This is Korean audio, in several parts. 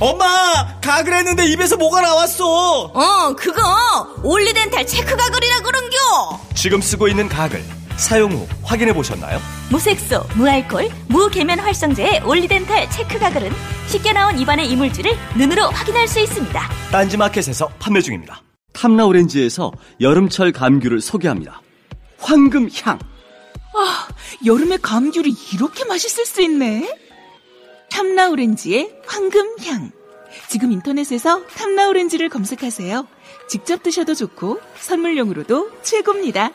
엄마 가글 했는데 입에서 뭐가 나왔어 어, 그거 올리덴탈 체크 가글이라 그런겨. 지금 쓰고 있는 가글 사용 후 확인해 보셨나요? 무색소, 무알콜, 무계면 활성제의 올리덴탈 체크 가글은 쉽게 나온 입안의 이물질을 눈으로 확인할 수 있습니다 딴지마켓에서 판매 중입니다 탐라 오렌지에서 여름철 감귤을 소개합니다. 황금향. 여름에 감귤이 이렇게 맛있을 수 있네. 탐라오렌지의 황금향. 지금 인터넷에서 탐라오렌지를 검색하세요. 직접 드셔도 좋고 선물용으로도 최고입니다.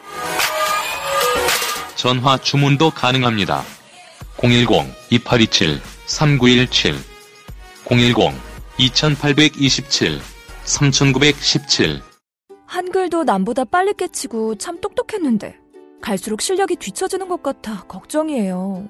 전화 주문도 가능합니다. 010-2827-3917 010-2827-3917 한글도 남보다 빨리 깨치고 참 똑똑했는데 갈수록 실력이 뒤처지는 것 같아 걱정이에요.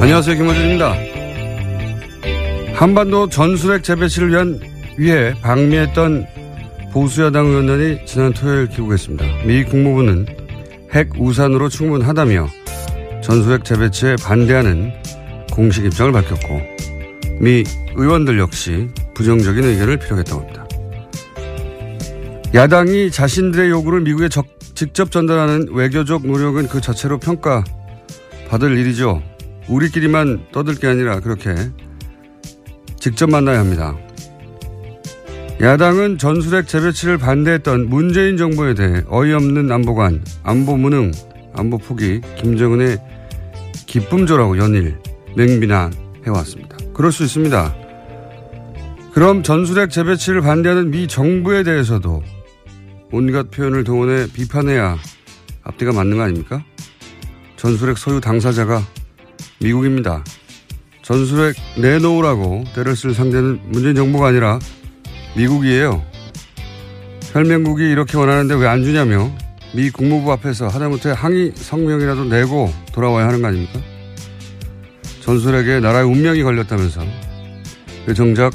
안녕하세요. 김호준입니다. 한반도 전술핵 재배치를 위한 위해 방미했던 보수야당 의원단이 지난 토요일 귀국했습니다. 미 국무부는 핵 우산으로 충분하다며 전술핵 재배치에 반대하는 공식 입장을 밝혔고 미 의원들 역시 부정적인 의견을 피력했다고 합니다. 야당이 자신들의 요구를 미국에 적- 직접 전달하는 외교적 노력은 그 자체로 평가받을 일이죠. 우리끼리만 떠들 게 아니라 그렇게 직접 만나야 합니다. 야당은 전술핵 재배치를 반대했던 문재인 정부에 대해 어이없는 안보관, 안보 무능, 안보 포기, 김정은의 기쁨조라고 연일 맹비난해왔습니다. 그럴 수 있습니다. 그럼 전술핵 재배치를 반대하는 미 정부에 대해서도 온갖 표현을 동원해 비판해야 앞뒤가 맞는 거 아닙니까? 전술핵 소유 당사자가 미국입니다. 전술핵 내놓으라고 때를 쓸 상대는 문재인 정부가 아니라 미국이에요. 혈맹국이 이렇게 원하는데 왜 안 주냐며 미 국무부 앞에서 하다못해 항의 성명이라도 내고 돌아와야 하는 거 아닙니까? 전술핵에 나라의 운명이 걸렸다면서 왜 정작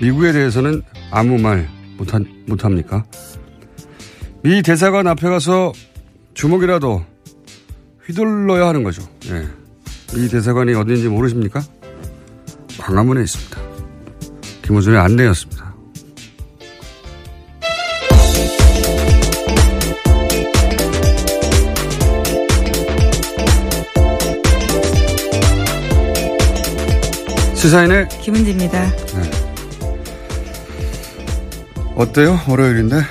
미국에 대해서는 아무 말 못하, 못합니까? 미 대사관 앞에 가서 주먹이라도 휘둘러야 하는 거죠. 예. 이 대사관이 어딘지 모르십니까? 광화문에 있습니다. 김호준의 안내였습니다. 시사인의 김은지입니다. 어때요? 월요일인데?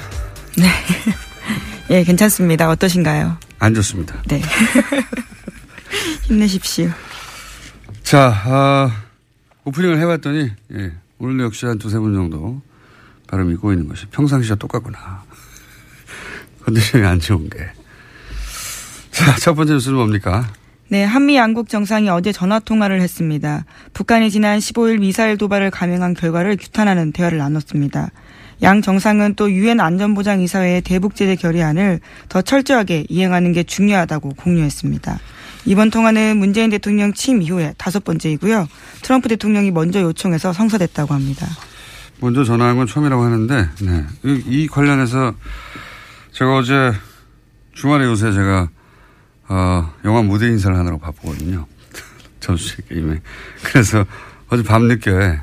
예, 괜찮습니다. 어떠신가요? 안 좋습니다. 네. 힘내십시오. 자, 아, 오프닝을 해봤더니, 예, 오늘 역시 한 두세 분 정도 발음이 꼬이는 것이 평상시와 똑같구나. 컨디션이 안 좋은 게. 자, 첫 번째 뉴스는 뭡니까? 네, 한미 양국 정상이 어제 전화 통화를 했습니다. 북한이 지난 15일 미사일 도발을 감행한 결과를 규탄하는 대화를 나눴습니다. 양 정상은 또 유엔 안전보장이사회의 대북 제재 결의안을 더 철저하게 이행하는 게 중요하다고 공유했습니다. 이번 통화는 문재인 대통령 취임 이후에 다섯 번째이고요. 트럼프 대통령이 먼저 요청해서 성사됐다고 합니다. 먼저 전화한 건 처음이라고 하는데, 네. 이, 이 관련해서 제가 어제 주말에 요새 제가 어, 영화 무대 인사를 하느라고 바쁘거든요. 전수식 게임에. 그래서 어제 밤늦게,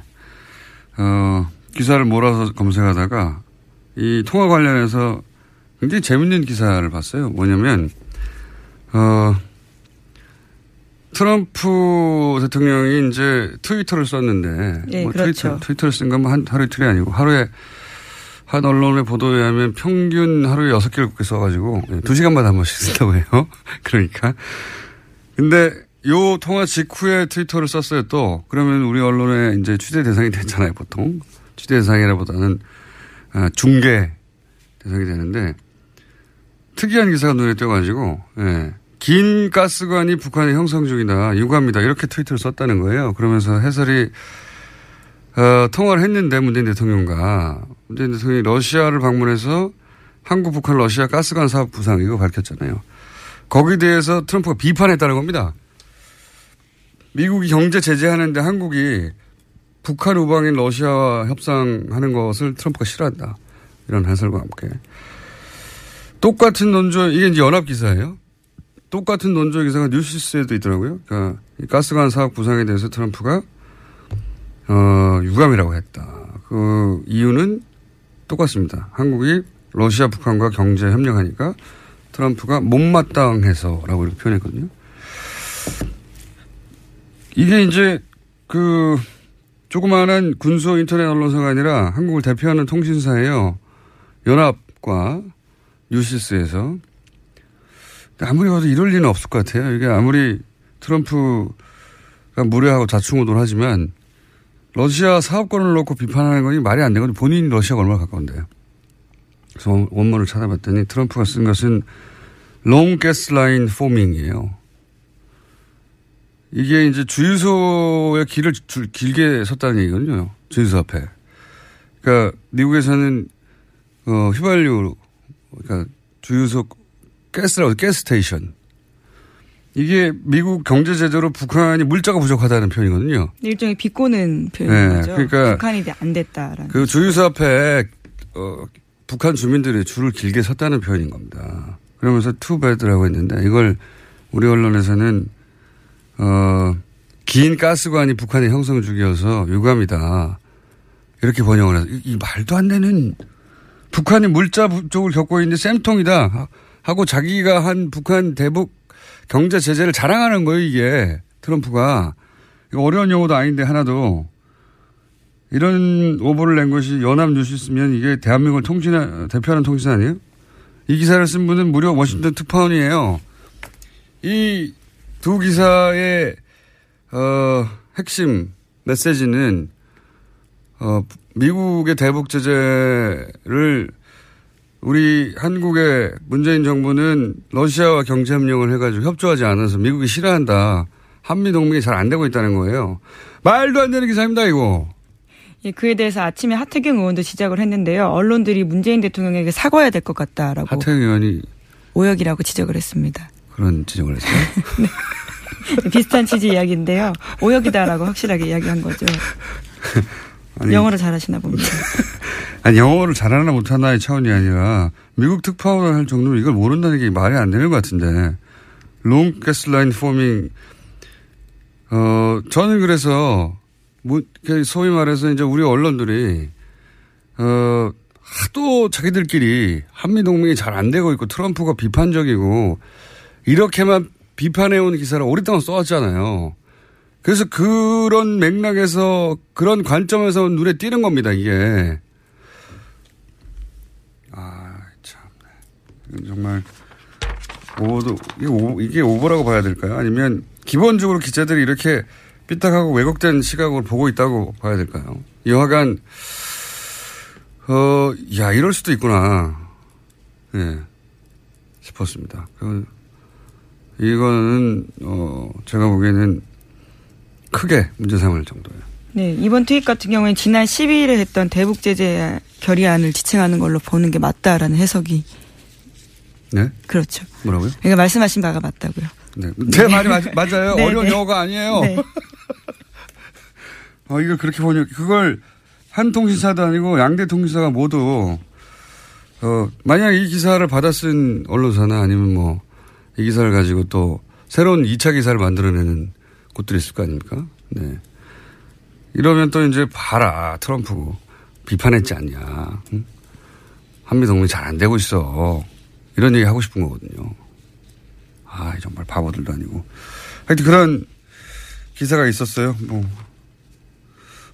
어, 기사를 몰아서 검색하다가 이 통화 관련해서 굉장히 재밌는 기사를 봤어요. 뭐냐면, 어, 트럼프 대통령이 이제 트위터를 썼는데, 네, 뭐 그렇죠. 트위터, 트위터를 쓴 건 한, 하루 이틀이 아니고 하루에 한 언론의 보도에 의하면 평균 하루에 여섯 개 일곱 개 써가지고 예, 두 시간마다 한 번씩 쓴다고 해요. 그러니까. 근데 요 통화 직후에 트위터를 썼어요 또. 그러면 우리 언론의 이제 취재 대상이 됐잖아요 보통. 취재 대상이라보다는 아, 중계 대상이 되는데 특이한 기사가 눈에 띄어가지고 예. 긴 가스관이 북한의 형성 중이다 유감이다 이렇게 트위터를 썼다는 거예요. 그러면서 해설이 어, 통화를 했는데 문재인 대통령과 문재인 대통령이 러시아를 방문해서 한국, 북한, 러시아 가스관 사업 부상 이거 밝혔잖아요. 거기에 대해서 트럼프가 비판했다는 겁니다. 미국이 경제 제재하는데 한국이 북한 우방인 러시아와 협상하는 것을 트럼프가 싫어한다. 이런 해설과 함께. 똑같은 논조, 이게 이제 연합 기사예요. 똑같은 논조 기사가 뉴시스에도 있더라고요. 그러니까 이 가스관 사업 부상에 대해서 트럼프가 어, 유감이라고 했다. 그 이유는 똑같습니다. 한국이 러시아, 북한과 경제 협력하니까 트럼프가 못마땅해서라고 이렇게 표현했거든요. 이게 이제 그 조그마한 군소 인터넷 언론사가 아니라 한국을 대표하는 통신사예요. 연합과 뉴시스에서. 아무리 봐도 이럴 리는 없을 것 같아요. 이게 아무리 트럼프가 무례하고 자충우돌 하지만 러시아 사업권을 놓고 비판하는 거니 말이 안 되거든요. 본인이 러시아가 얼마나 가까운데요. 그래서 원문을 찾아봤더니 트럼프가 쓴 것은 long gas line forming이에요. 이게 이제 주유소의 길을 줄, 길게 섰다는 얘기거든요. 주유소 앞에. 그러니까 미국에서는 어, 휘발유, 그러니까 주유소 가스라고 gas station. 이게 미국 경제 제재로 북한이 물자가 부족하다는 표현이거든요. 일종의 비꼬는 표현인 네, 거죠. 그러니까 북한이 안 됐다라는. 그 주유소 앞에 어, 북한 주민들이 줄을 길게 섰다는 표현인 겁니다. 그러면서 too bad라고 했는데 이걸 우리 언론에서는 어, 긴 가스관이 북한에 형성 중이어서 유감이다. 이렇게 번역을 해서 이, 이 말도 안 되는 북한이 물자 부족을 겪고 있는 쌤통이다 하고 자기가 한 북한 대북 경제 제재를 자랑하는 거예요, 이게. 트럼프가. 어려운 용어도 아닌데 하나도. 이런 오보를 낸 것이 연합 뉴스면 이게 대한민국을 통신, 대표하는 통신 아니에요? 이 기사를 쓴 분은 무려 워싱턴 특파원이에요. 이 두 기사의, 어, 핵심 메시지는, 어, 미국의 대북 제재를 우리 한국의 문재인 정부는 러시아와 경제 협력을 해가지고 협조하지 않아서 미국이 싫어한다. 한미 동맹이 잘 안 되고 있다는 거예요. 말도 안 되는 기사입니다, 이거. 예, 그에 대해서 아침에 하태경 의원도 지적을 했는데요. 언론들이 문재인 대통령에게 사과해야 될 것 같다라고. 하태경 의원이 오역이라고 지적을 했습니다. 그런 지적을 했어요? 네. 비슷한 취지 이야기인데요. 오역이다라고 확실하게 이야기한 거죠. 아니, 영어를 잘하시나 봅니다. 아니, 영어를 잘하나 못하나의 차원이 아니라 미국 특파원을 할 정도로 이걸 모른다는 게 말이 안 되는 것 같은데. 롱 가스라인 포밍 어 저는 그래서 뭐 소위 말해서 이제 우리 언론들이 어 하도 자기들끼리 한미 동맹이 잘 안 되고 있고 트럼프가 비판적이고 이렇게만 비판해온 기사를 오랫동안 써왔잖아요. 그래서 그런 맥락에서 그런 관점에서 눈에 띄는 겁니다, 이게. 아, 참. 정말 오도 이게, 오, 이게 오버라고 봐야 될까요? 아니면 기본적으로 기자들이 이렇게 삐딱하고 왜곡된 시각으로 보고 있다고 봐야 될까요? 여하간 어, 야 이럴 수도 있구나. 예. 네, 싶었습니다. 그, 이거는 어, 제가 보기에는 크게 문제 삼을 정도예요. 네, 이번 트윗 같은 경우에는 지난 12일에 했던 대북 제재 결의안을 지칭하는 걸로 보는 게 맞다라는 해석이 네? 그렇죠. 뭐라고요? 그러니까 말씀하신 바가 맞다고요. 네. 제 말이 맞, 맞아요. 네, 어려운 네. 영어가 아니에요. 네. 어, 이걸 그렇게 보니, 그걸 한 통신사도 아니고 양대 통신사가 모두, 어, 만약 이 기사를 받아 쓴 언론사나 아니면 뭐, 이 기사를 가지고 또 새로운 2차 기사를 만들어내는 곳들이 있을 거 아닙니까? 네. 이러면 또 이제 봐라 트럼프 비판했지 않냐. 응? 한미 동맹 잘 안 되고 있어. 이런 얘기 하고 싶은 거거든요. 아 정말 바보들도 아니고. 하여튼 그런 기사가 있었어요. 뭐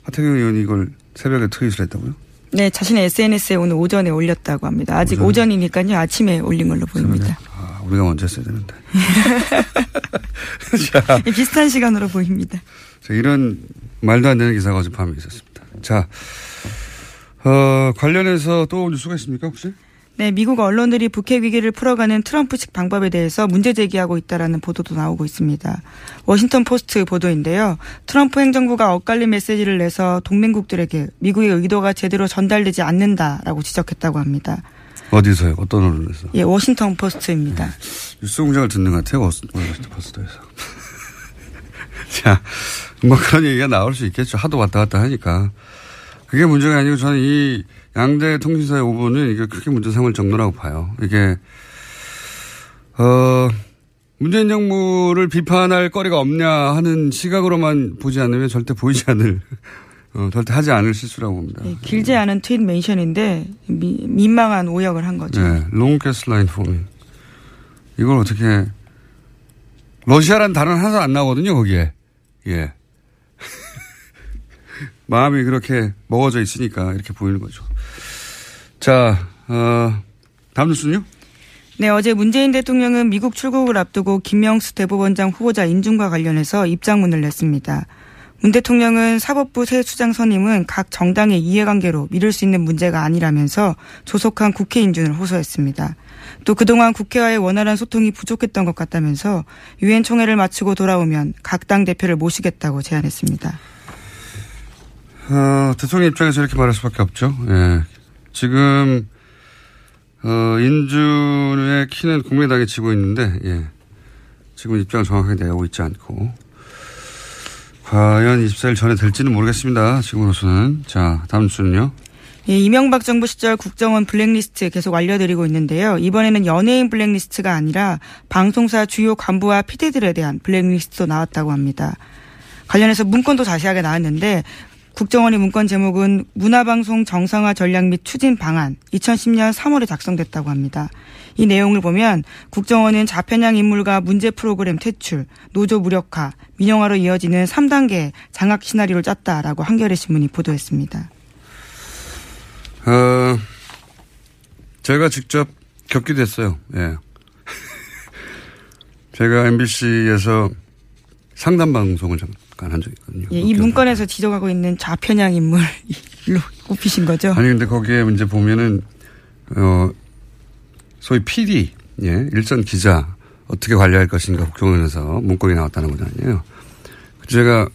하태경 의원이 이걸 새벽에 트윗을 했다고요? 네, 자신의 SNS에 오늘 오전에 올렸다고 합니다. 아직 오전? 이니까요 아침에 올린 걸로 보입니다. 아, 우리가 먼저 했어야 되는데. 네, 비슷한 시간으로 보입니다. 자, 이런 말도 안 되는 기사가 어젯 밤에 있었습니다. 자, 어, 관련해서 또 뉴스가 있습니까, 혹시? 네, 미국 언론들이 북핵 위기를 풀어가는 트럼프식 방법에 대해서 문제 제기하고 있다라는 보도도 나오고 있습니다. 워싱턴 포스트 보도인데요. 트럼프 행정부가 엇갈린 메시지를 내서 동맹국들에게 미국의 의도가 제대로 전달되지 않는다라고 지적했다고 합니다. 어디서요? 어떤 언론에서? 예, 워싱턴 포스트입니다. 뉴스 공장을 듣는 것 같아요, 워싱턴 포스트에서. 자, 뭐 그런 얘기가 나올 수 있겠죠. 하도 왔다 갔다 하니까. 그게 문제가 아니고 저는 이 양대 통신사의 오보는 이게 크게 문제 삼을 정도라고 봐요. 이게, 어, 문재인 정부를 비판할 거리가 없냐 하는 시각으로만 보지 않으면 절대 보이지 않을, 어, 절대 하지 않을 실수라고 봅니다. 예, 길지 않은 트윗 멘션인데 미, 민망한 오역을 한 거죠. 네, 롱캐스 라인 포밍. 이걸 어떻게, 러시아란 단어는 하나도 안 나오거든요, 거기에. 예. 마음이 그렇게 먹어져 있으니까 이렇게 보이는 거죠. 자, 어, 다음 뉴스는요? 네, 어제 문재인 대통령은 미국 출국을 앞두고 김명수 대법원장 후보자 인준과 관련해서 입장문을 냈습니다. 문 대통령은 사법부 새 수장 선임은 각 정당의 이해관계로 미룰 수 있는 문제가 아니라면서 조속한 국회 인준을 호소했습니다. 또 그동안 국회와의 원활한 소통이 부족했던 것 같다면서 유엔 총회를 마치고 돌아오면 각 당 대표를 모시겠다고 제안했습니다. 어, 대통령 입장에서 이렇게 말할 수밖에 없죠. 예. 지금, 어, 인준의 키는 국민당이 지고 있는데, 예. 지금 입장을 정확하게 내고 있지 않고, 과연 24일 전에 될지는 모르겠습니다. 지금으로서는. 자, 다음 뉴스는요. 예, 이명박 정부 시절 국정원 블랙리스트 계속 알려드리고 있는데요. 이번에는 연예인 블랙리스트가 아니라 방송사 주요 간부와 피디들에 대한 블랙리스트도 나왔다고 합니다. 관련해서 문건도 자세하게 나왔는데 국정원의 문건 제목은 문화방송 정상화 전략 및 추진 방안 2010년 3월에 작성됐다고 합니다. 이 내용을 보면 국정원은 좌편향 인물과 문제 프로그램 퇴출, 노조 무력화, 민영화로 이어지는 3단계 장악 시나리오를 짰다라고 한겨레 신문이 보도했습니다. 어, 제가 직접 겪기도 했어요. 예. 제가 MBC에서 상담 방송을 잠깐 한 적이 있거든요. 예, 이 문건에서 지적하고 있는 좌편향 인물로 꼽히신 거죠? 아니 근데 거기에 이제 보면은 어 소위 PD 예 일선 기자 어떻게 관리할 것인가 국정원에서 문건이 나왔다는 거잖아요. 제가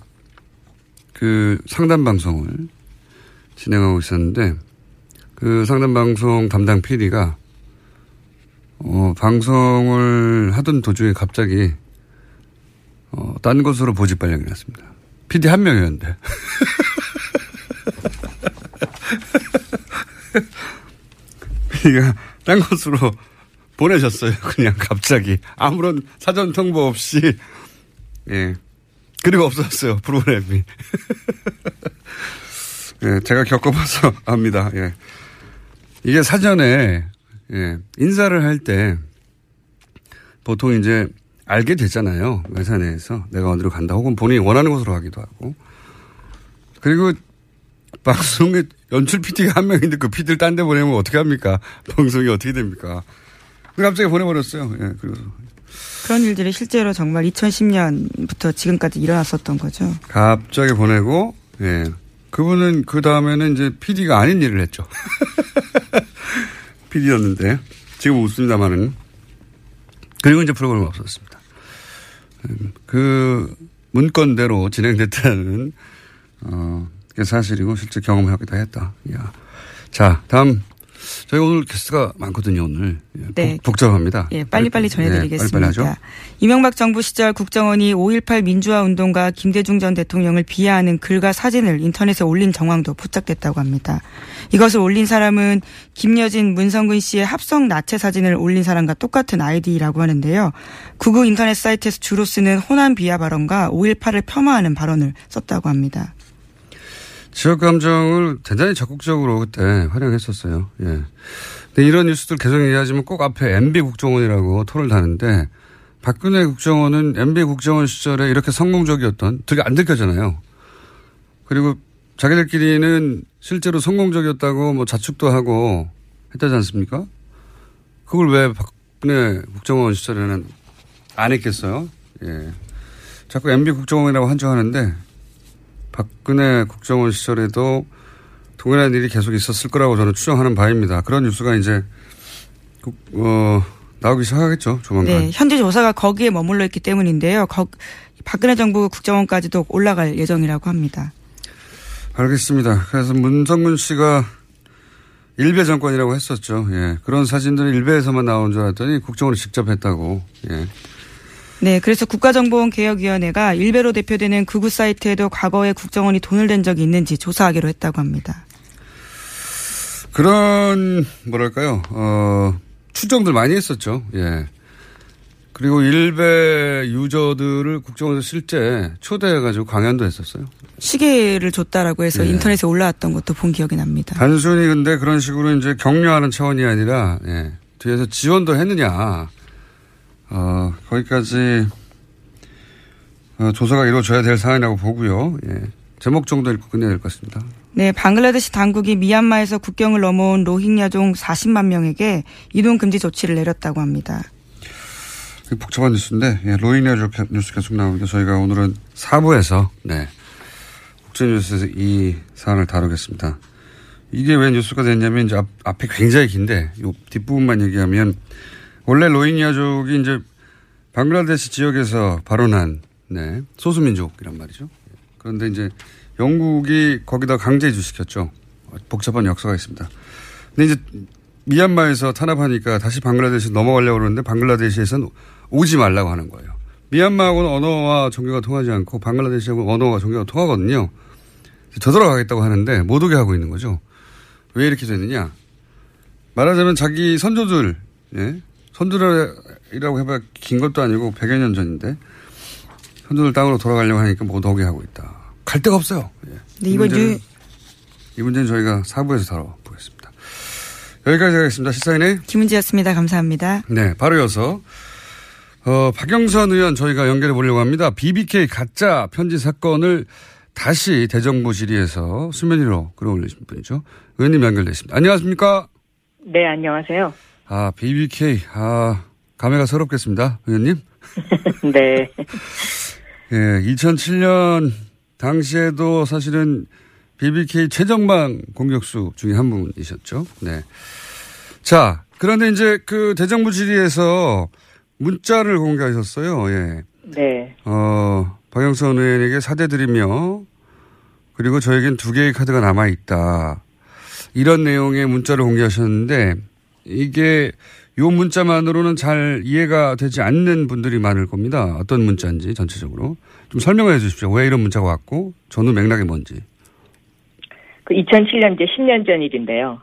그 상담 방송을 진행하고 있었는데 그 상담 방송 담당 PD가 어 방송을 하던 도중에 갑자기 어, 딴 곳으로 보직 발령이 났습니다. PD 한 명이었는데. PD가 딴 곳으로 보내셨어요. 그냥 갑자기. 아무런 사전 통보 없이. 예. 그리고 없었어요. 프로그램이. 예, 제가 겪어봐서 압니다. 예. 이게 사전에, 예, 인사를 할 때 보통 이제 알게 되잖아요. 회사 내에서 내가 어디로 간다 혹은 본인이 원하는 곳으로 가기도 하고. 그리고 방송에 연출 PD가 한 명인데 그 PD를 딴 데 보내면 어떻게 합니까? 방송이 어떻게 됩니까? 갑자기 보내버렸어요. 예, 그래서. 그런 일들이 실제로 정말 2010년부터 지금까지 일어났었던 거죠. 갑자기 보내고, 예. 그분은 그 다음에는 이제 PD가 아닌 일을 했죠. PD였는데. 지금 웃습니다만은. 그리고 이제 프로그램이 없었습니다. 그 문건대로 진행됐다는 어, 게 사실이고 실제 경험하기도 했다. 야. 자, 다음 저희 오늘 게스트가 많거든요, 오늘. 예, 네. 복, 잡합니다 예, 빨리빨리 전해드리겠습니다. 네, 빨리빨리 하죠. 이명박 정부 시절 국정원이 5.18 민주화 운동가 김대중 전 대통령을 비하하는 글과 사진을 인터넷에 올린 정황도 포착됐다고 합니다. 이것을 올린 사람은 김여진, 문성근 씨의 합성 나체 사진을 올린 사람과 똑같은 아이디라고 하는데요. 구글 인터넷 사이트에서 주로 쓰는 호남 비하 발언과 5.18을 폄하하는 발언을 썼다고 합니다. 지역 감정을 대단히 적극적으로 그때 활용했었어요. 예. 근데 이런 뉴스들 계속 얘기하지만 꼭 앞에 MB 국정원이라고 토를 다는데 박근혜 국정원은 MB 국정원 시절에 이렇게 성공적이었던 되게 안 들켰잖아요. 그리고 자기들끼리는 실제로 성공적이었다고 뭐 자축도 하고 했다지 않습니까? 그걸 왜 박근혜 국정원 시절에는 안 했겠어요? 예. 자꾸 MB 국정원이라고 한정하는데 박근혜 국정원 시절에도 동일한 일이 계속 있었을 거라고 저는 추정하는 바입니다. 그런 뉴스가 이제 어, 나오기 시작하겠죠. 조만간. 네, 현재 조사가 거기에 머물러 있기 때문인데요. 거, 박근혜 정부 국정원까지도 올라갈 예정이라고 합니다. 알겠습니다. 그래서 문성문 씨가 일베 정권이라고 했었죠. 예. 그런 사진들은 일베에서만 나온 줄 알았더니 국정원이 직접 했다고. 예. 네, 그래서 국가정보원 개혁위원회가 일베로 대표되는 극우 사이트에도 과거에 국정원이 돈을 댄 적이 있는지 조사하기로 했다고 합니다. 그런 뭐랄까요? 어, 추정들 많이 했었죠. 예. 그리고 일베 유저들을 국정원에서 실제 초대해가지고 강연도 했었어요. 시계를 줬다라고 해서 네. 인터넷에 올라왔던 것도 본 기억이 납니다. 단순히 근데 그런 식으로 이제 격려하는 차원이 아니라, 예. 뒤에서 지원도 했느냐. 어, 거기까지, 어, 조사가 이루어져야 될 사안이라고 보고요. 예. 제목 정도 읽고 끝내야 될 것 같습니다. 네, 방글라데시 당국이 미얀마에서 국경을 넘어온 로힝야종 40만 명에게 이동 금지 조치를 내렸다고 합니다. 복잡한 뉴스인데, 예, 로잉야족 뉴스 계속 나오니까 저희가 오늘은 4부에서, 네. 국제뉴스에서 이 사안을 다루겠습니다. 이게 왜 뉴스가 됐냐면, 이제 앞, 앞에 굉장히 긴데, 요 뒷부분만 얘기하면, 원래 로힝야족이 이제 방글라데시 지역에서 발원한, 네, 소수민족이란 말이죠. 그런데 이제 영국이 거기다 강제 이주시켰죠. 복잡한 역사가 있습니다. 근데 이제 미얀마에서 탄압하니까 다시 방글라데시 넘어가려고 그러는데 방글라데시에서는 오지 말라고 하는 거예요. 미얀마하고는 언어와 종교가 통하지 않고 방글라데시하고는 언어와 종교가 통하거든요. 되돌아가겠다고 하는데 못 오게 하고 있는 거죠. 왜 이렇게 됐느냐. 말하자면 자기 선조들, 예? 선조들이라고 해봐야 긴 것도 아니고 100여 년 전인데 선조들 땅으로 돌아가려고 하니까 못 오게 하고 있다. 갈 데가 없어요. 예. 네, 이, 이번 문제는, 유, 이 문제는 저희가 사부에서 다뤄보겠습니다. 여기까지 하겠습니다. 시사인의 김은지였습니다. 감사합니다. 네, 바로 이어서 어, 박영선 의원 저희가 연결해 보려고 합니다. BBK 가짜 편지 사건을 다시 대정부 질의에서 수면 위로 끌어올리신 분이죠. 의원님 연결됐습니다. 안녕하십니까? 네, 안녕하세요. 아, BBK. 아, 감회가 새롭겠습니다. 의원님. 네. 예, 2007년 당시에도 사실은 BBK 최정방 공격수 중에 한 분이셨죠. 네. 자, 그런데 이제 그 대정부 질의에서 문자를 공개하셨어요. 예. 네. 어, 박영선 의원에게 사대드리며 그리고 저에겐 두 개의 카드가 남아 있다. 이런 내용의 문자를 공개하셨는데 이게 요 문자만으로는 잘 이해가 되지 않는 분들이 많을 겁니다. 어떤 문자인지 전체적으로 좀 설명해 주십시오. 왜 이런 문자가 왔고 전후 맥락이 뭔지. 그 2007년 이제 10년 전 일인데요.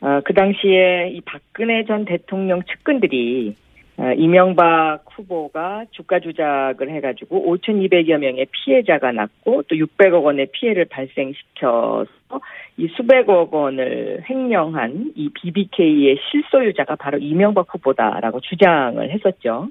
어, 그 당시에 이 박근혜 전 대통령 측근들이 어, 이명박 후보가 주가 조작을 해가지고 5,200여 명의 피해자가 났고 또 600억 원의 피해를 발생시켜서 이 수백억 원을 횡령한 이 BBK의 실소유자가 바로 이명박 후보다라고 주장을 했었죠.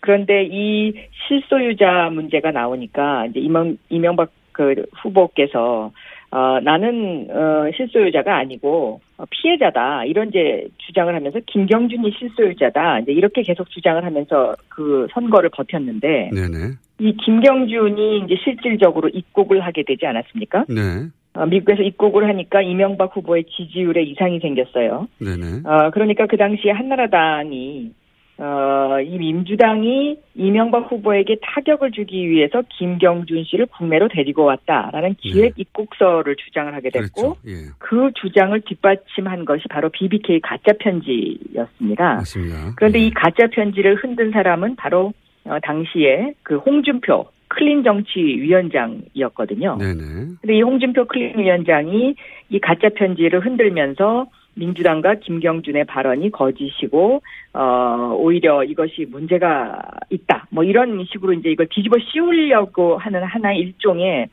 그런데 이 실소유자 문제가 나오니까 이제 이명, 이명박 그 후보께서 어, 나는 어, 실소유자가 아니고 어, 피해자다 이런 이제 주장을 하면서 김경준이 실소유자다 이제 이렇게 계속 주장을 하면서 그 선거를 버텼는데 네네. 이 김경준이 이제 실질적으로 입국을 하게 되지 않았습니까? 네. 어, 미국에서 입국을 하니까 이명박 후보의 지지율에 이상이 생겼어요. 네네. 어, 그러니까 그 당시에 한나라당이 어, 이 민주당이 이명박 후보에게 타격을 주기 위해서 김경준 씨를 국내로 데리고 왔다라는 기획 입국서를 주장을 하게 됐고 예. 그 주장을 뒷받침한 것이 바로 BBK 가짜 편지였습니다. 맞습니다. 그런데 이 가짜 편지를 흔든 사람은 바로 어, 당시에 그 홍준표 클린 정치 위원장이었거든요. 네네. 근데 이 홍준표 클린 위원장이 이 가짜 편지를 흔들면서 민주당과 김경준의 발언이 거짓이고 어 오히려 이것이 문제가 있다. 뭐 이런 식으로 이제 이걸 뒤집어 씌우려고 하는 하나의 일종의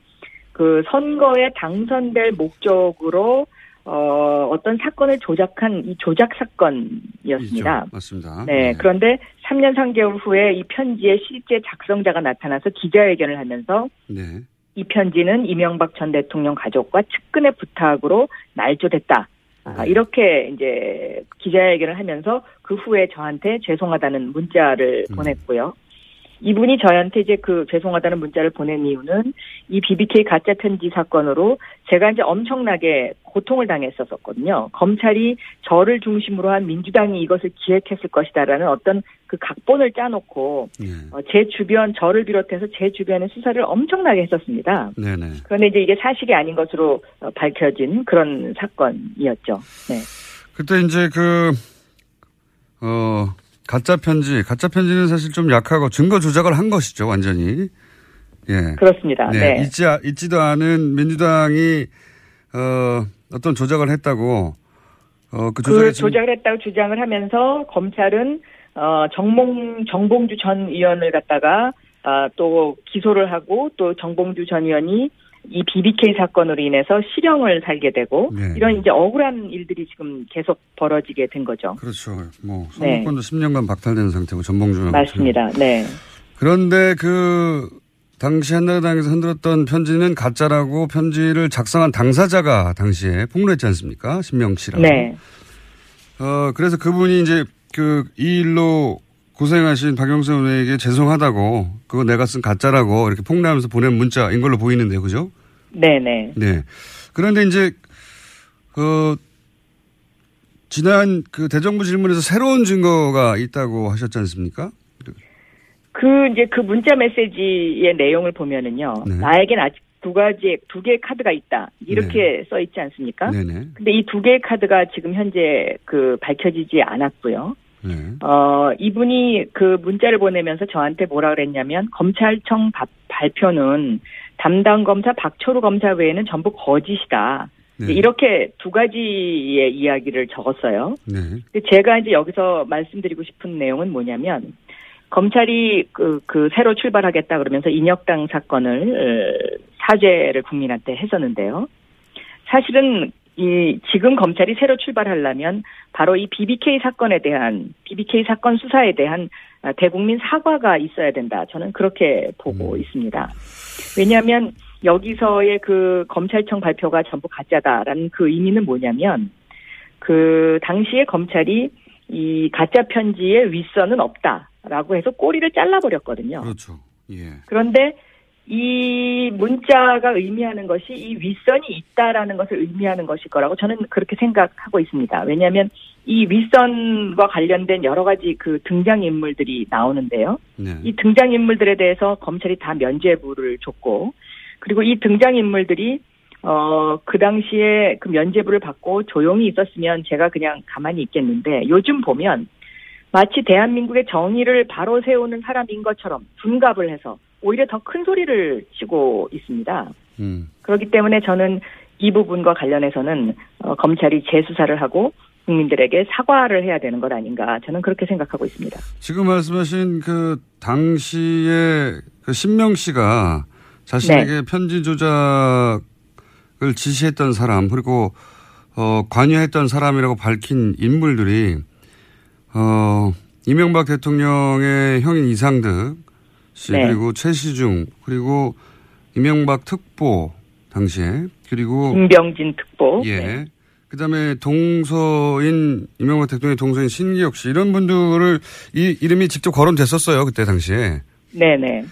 그 선거에 당선될 목적으로 어 어떤 사건을 조작한 이 조작 사건이었습니다. 있죠. 맞습니다. 네, 그런데 3년 3개월 후에 이 편지의 실제 작성자가 나타나서 기자회견을 하면서 네. 이 편지는 이명박 전 대통령 가족과 측근의 부탁으로 날조됐다. 아, 네. 이렇게 이제 기자회견을 하면서 그 후에 저한테 죄송하다는 문자를 음. 보냈고요. 이분이 저한테 이제 그 죄송하다는 문자를 보낸 이유는 이 BBK 가짜 편지 사건으로 제가 이제 엄청나게 고통을 당했었었거든요. 검찰이 저를 중심으로 한 민주당이 이것을 기획했을 것이다라는 어떤 그 각본을 짜놓고 예. 어, 제 주변 저를 비롯해서 제 주변에 수사를 엄청나게 했었습니다. 네네. 그런데 이제 이게 사실이 아닌 것으로 어, 밝혀진 그런 사건이었죠. 네. 그때 이제 그, 어, 가짜 편지, 가짜 편지는 사실 좀 약하고 증거 조작을 한 것이죠, 완전히. 예. 그렇습니다. 네. 있지, 아- 있지도 않은 민주당이, 어, 어떤 조작을 했다고, 어, 그 그 조작을 했다고 주장을 하면서 검찰은 어 정봉 정봉주 전 의원을 갖다가 아, 또 기소를 하고 또 정봉주 전 의원이 이 BBK 사건으로 인해서 실형을 살게 되고 네. 이런 이제 억울한 일들이 지금 계속 벌어지게 된 거죠. 그렇죠. 뭐, 네. 선거권도 10년간 박탈된 상태고, 전봉주. 맞습니다. 네. 그런데 그 당시 한나라당에서 흔들었던 편지는 가짜라고 편지를 작성한 당사자가 당시에 폭로했지 않습니까? 신명 씨라고. 네. 어 그래서 그분이 이제 그 이 일로 고생하신 박영수 의원에게 죄송하다고 그거 내가 쓴 가짜라고 이렇게 폭로하면서 보낸 문자인 걸로 보이는데요, 그죠? 네, 네. 네. 그런데 이제 그 지난 그 대정부 질문에서 새로운 증거가 있다고 하셨지 않습니까? 그 이제 그 문자 메시지의 내용을 보면은요. 네. 나에겐 아직 두 가지 두 개의 카드가 있다. 이렇게 써 있지 않습니까? 네네. 근데 이 두 개의 카드가 지금 현재 그 밝혀지지 않았고요. 네. 어, 이분이 그 문자를 보내면서 저한테 뭐라 그랬냐면 검찰청 바- 발표는 담당 검사 박철우 검사 외에는 전부 거짓이다. 네. 이렇게 두 가지의 이야기를 적었어요. 네. 제가 이제 여기서 말씀드리고 싶은 내용은 뭐냐면 검찰이 그, 그 새로 출발하겠다 그러면서 인혁당 사건을 어, 사죄를 국민한테 했었는데요. 사실은 이 지금 검찰이 새로 출발하려면 바로 이 BBK 사건에 대한 BBK 사건 수사에 대한 아, 대국민 사과가 있어야 된다. 저는 그렇게 보고 있습니다. 왜냐하면 여기서의 그 검찰청 발표가 전부 가짜다라는 그 의미는 뭐냐면 그 당시에 검찰이 이 가짜 편지의 윗선은 없다라고 해서 꼬리를 잘라버렸거든요. 그렇죠. 예. 그런데 이 문자가 의미하는 것이 이 윗선이 있다라는 것을 의미하는 것일 거라고 저는 그렇게 생각하고 있습니다. 왜냐하면 이 윗선과 관련된 여러 가지 그 등장 인물들이 나오는데요. 네. 이 등장 인물들에 대해서 검찰이 다 면죄부를 줬고 그리고 이 등장 인물들이 어, 그 당시에 그 면죄부를 받고 조용히 있었으면 제가 그냥 가만히 있겠는데 요즘 보면 마치 대한민국의 정의를 바로 세우는 사람인 것처럼 둔갑을 해서 오히려 더 큰 소리를 치고 있습니다. 음. 그렇기 때문에 저는 이 부분과 관련해서는 어, 검찰이 재수사를 하고 국민들에게 사과를 해야 되는 것 아닌가 저는 그렇게 생각하고 있습니다. 지금 말씀하신 그 당시에 그 신명 씨가 자신에게 네. 편지 조작을 지시했던 사람 그리고 어 관여했던 사람이라고 밝힌 인물들이 어 이명박 대통령의 형인 이상득 씨 네. 그리고 최시중 그리고 이명박 특보 당시에 그리고 김병진 특보. 예. 네. 그다음에 동서인 이명박 대통령의 동서인 신기혁 씨 이런 분들을 이 이름이 직접 거론됐었어요 그때 당시에. 네네.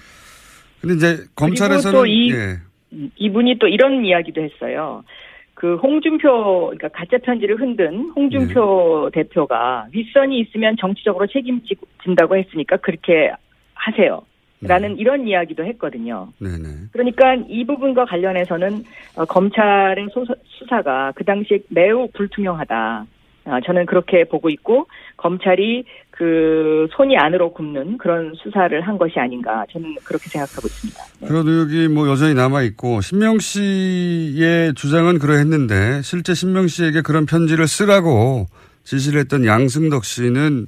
근데 이제 검찰에서는 또 이- 예. 음, 이분이 또 이런 이야기도 했어요. 그 홍준표 그러니까 가짜 편지를 흔든 홍준표 대표가 윗선이 있으면 정치적으로 책임진다고 했으니까 그렇게 하세요. 라는 이런 이야기도 했거든요. 네네. 그러니까 이 부분과 관련해서는 어, 검찰의 수사가 그 당시에 매우 불투명하다. 아, 저는 그렇게 보고 있고 검찰이 그 손이 안으로 굽는 그런 수사를 한 것이 아닌가 저는 그렇게 생각하고 있습니다. 그런 의혹이 뭐 여전히 남아 있고, 신명 씨의 주장은 그러했는데, 실제 신명 씨에게 그런 편지를 쓰라고 지시를 했던 양승덕 씨는,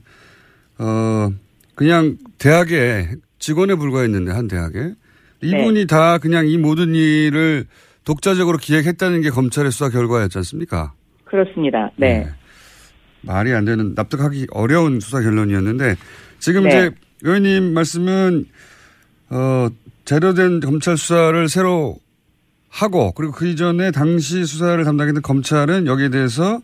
어, 그냥 대학에 직원에 불과했는데, 한 대학에. 이분이 다 그냥 이 모든 일을 독자적으로 기획했다는 게 검찰의 수사 결과였지 않습니까? 그렇습니다. 네. 말이 안 되는 납득하기 어려운 수사 결론이었는데 지금 네. 이제 의원님 말씀은 어 제대로된 검찰 수사를 새로 하고 그리고 그 이전에 당시 수사를 담당했던 검찰은 여기에 대해서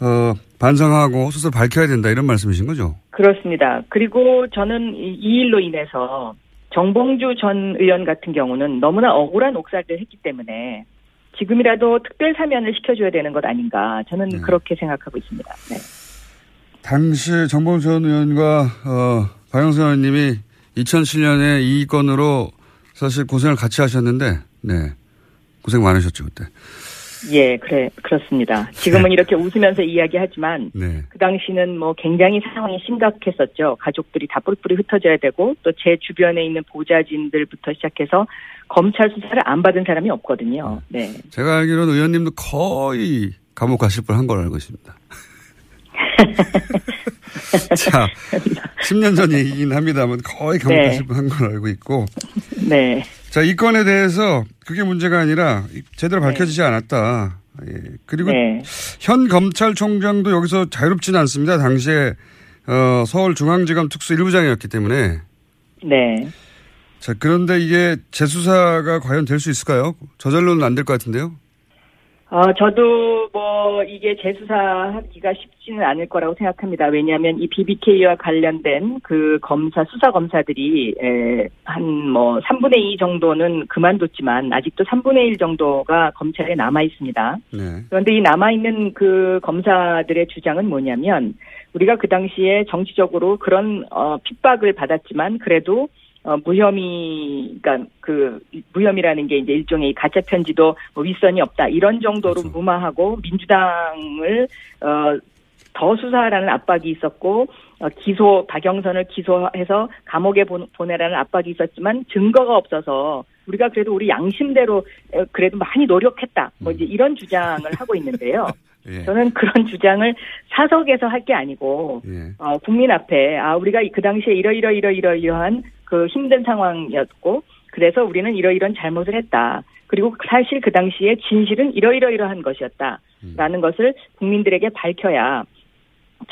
어 반성하고 수사를 밝혀야 된다 이런 말씀이신 거죠? 그렇습니다. 그리고 저는 이, 이 일로 인해서 정봉주 전 의원 같은 경우는 너무나 억울한 옥살을 했기 때문에 지금이라도 특별 사면을 시켜줘야 되는 것 아닌가 저는 그렇게 생각하고 있습니다. 네. 당시 정봉주 전 의원과 어 박영선 의원님이 2007년에 이 건으로 사실 고생을 같이 하셨는데 네 고생 많으셨죠 그때. 예, 그래 그렇습니다. 지금은 이렇게 웃으면서 이야기하지만 네. 그 당시는 뭐 굉장히 상황이 심각했었죠. 가족들이 다 뿔뿔이 흩어져야 되고 또 제 주변에 있는 보좌진들부터 시작해서 검찰 수사를 안 받은 사람이 없거든요. 네. 제가 알기로는 의원님도 거의 감옥 가실 뻔한 걸로 알고 있습니다. 자, 10년 전 얘기긴 합니다만 거의 감옥 네. 가실 뻔한 걸로 알고 있고. 네. 자, 이 건에 대해서 그게 문제가 아니라 제대로 밝혀지지 않았다. 예. 그리고 네. 현 검찰총장도 여기서 자유롭지는 않습니다. 당시에 어, 서울중앙지검 특수 1부장이었기 때문에. 네. 자, 그런데 이게 재수사가 과연 될 수 있을까요? 저절로는 안 될 것 같은데요. 어, 저도 뭐 이게 재수사하기가 쉽지는 않을 거라고 생각합니다. 왜냐하면 이 BBK와 관련된 그 검사 수사 검사들이 한 뭐 3분의 2 정도는 그만뒀지만 아직도 3분의 1 정도가 검찰에 남아 있습니다. 네. 그런데 이 남아 있는 그 검사들의 주장은 뭐냐면 우리가 그 당시에 정치적으로 그런 어 핍박을 받았지만 그래도 어, 무혐의, 그니까, 그, 무혐의라는 게 이제 일종의 이 가짜 편지도 뭐 윗선이 없다. 이런 정도로 무마하고 민주당을, 어, 더 수사하라는 압박이 있었고, 어, 기소, 박영선을 기소해서 감옥에 보, 보내라는 압박이 있었지만 증거가 없어서 우리가 그래도 우리 양심대로 어, 그래도 많이 노력했다. 뭐 이제 이런 주장을 하고 있는데요. 예. 저는 그런 주장을 사석에서 할 게 아니고 예. 어, 국민 앞에 아 우리가 그 당시에 이러이러 이러이러 이러한 그 힘든 상황이었고 그래서 우리는 이러이런 잘못을 했다. 그리고 사실 그 당시에 진실은 이러이러이러한 것이었다라는 것을 국민들에게 밝혀야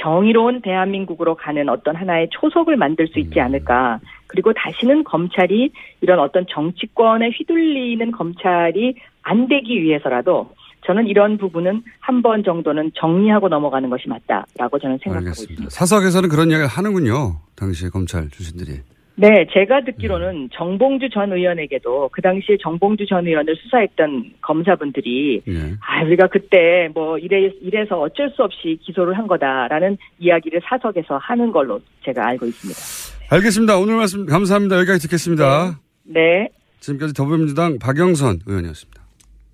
정의로운 대한민국으로 가는 어떤 하나의 초석을 만들 수 있지 않을까. 그리고 다시는 검찰이 이런 어떤 정치권에 휘둘리는 검찰이 안 되기 위해서라도 저는 이런 부분은 한 번 정도는 정리하고 넘어가는 것이 맞다라고 저는 생각하고 있습니다. 사석에서는 그런 이야기를 하는군요. 당시에 검찰 출신들이. 네, 제가 듣기로는 정봉주 전 의원에게도 그 당시에 정봉주 전 의원을 수사했던 검사분들이 예. 아, 우리가 그때 뭐 이래, 이래서 어쩔 수 없이 기소를 한 거다라는 이야기를 사석에서 하는 걸로 제가 알고 있습니다. 알겠습니다. 오늘 말씀 감사합니다. 여기까지 듣겠습니다. 네. 지금까지 더불어민주당 박영선 의원이었습니다.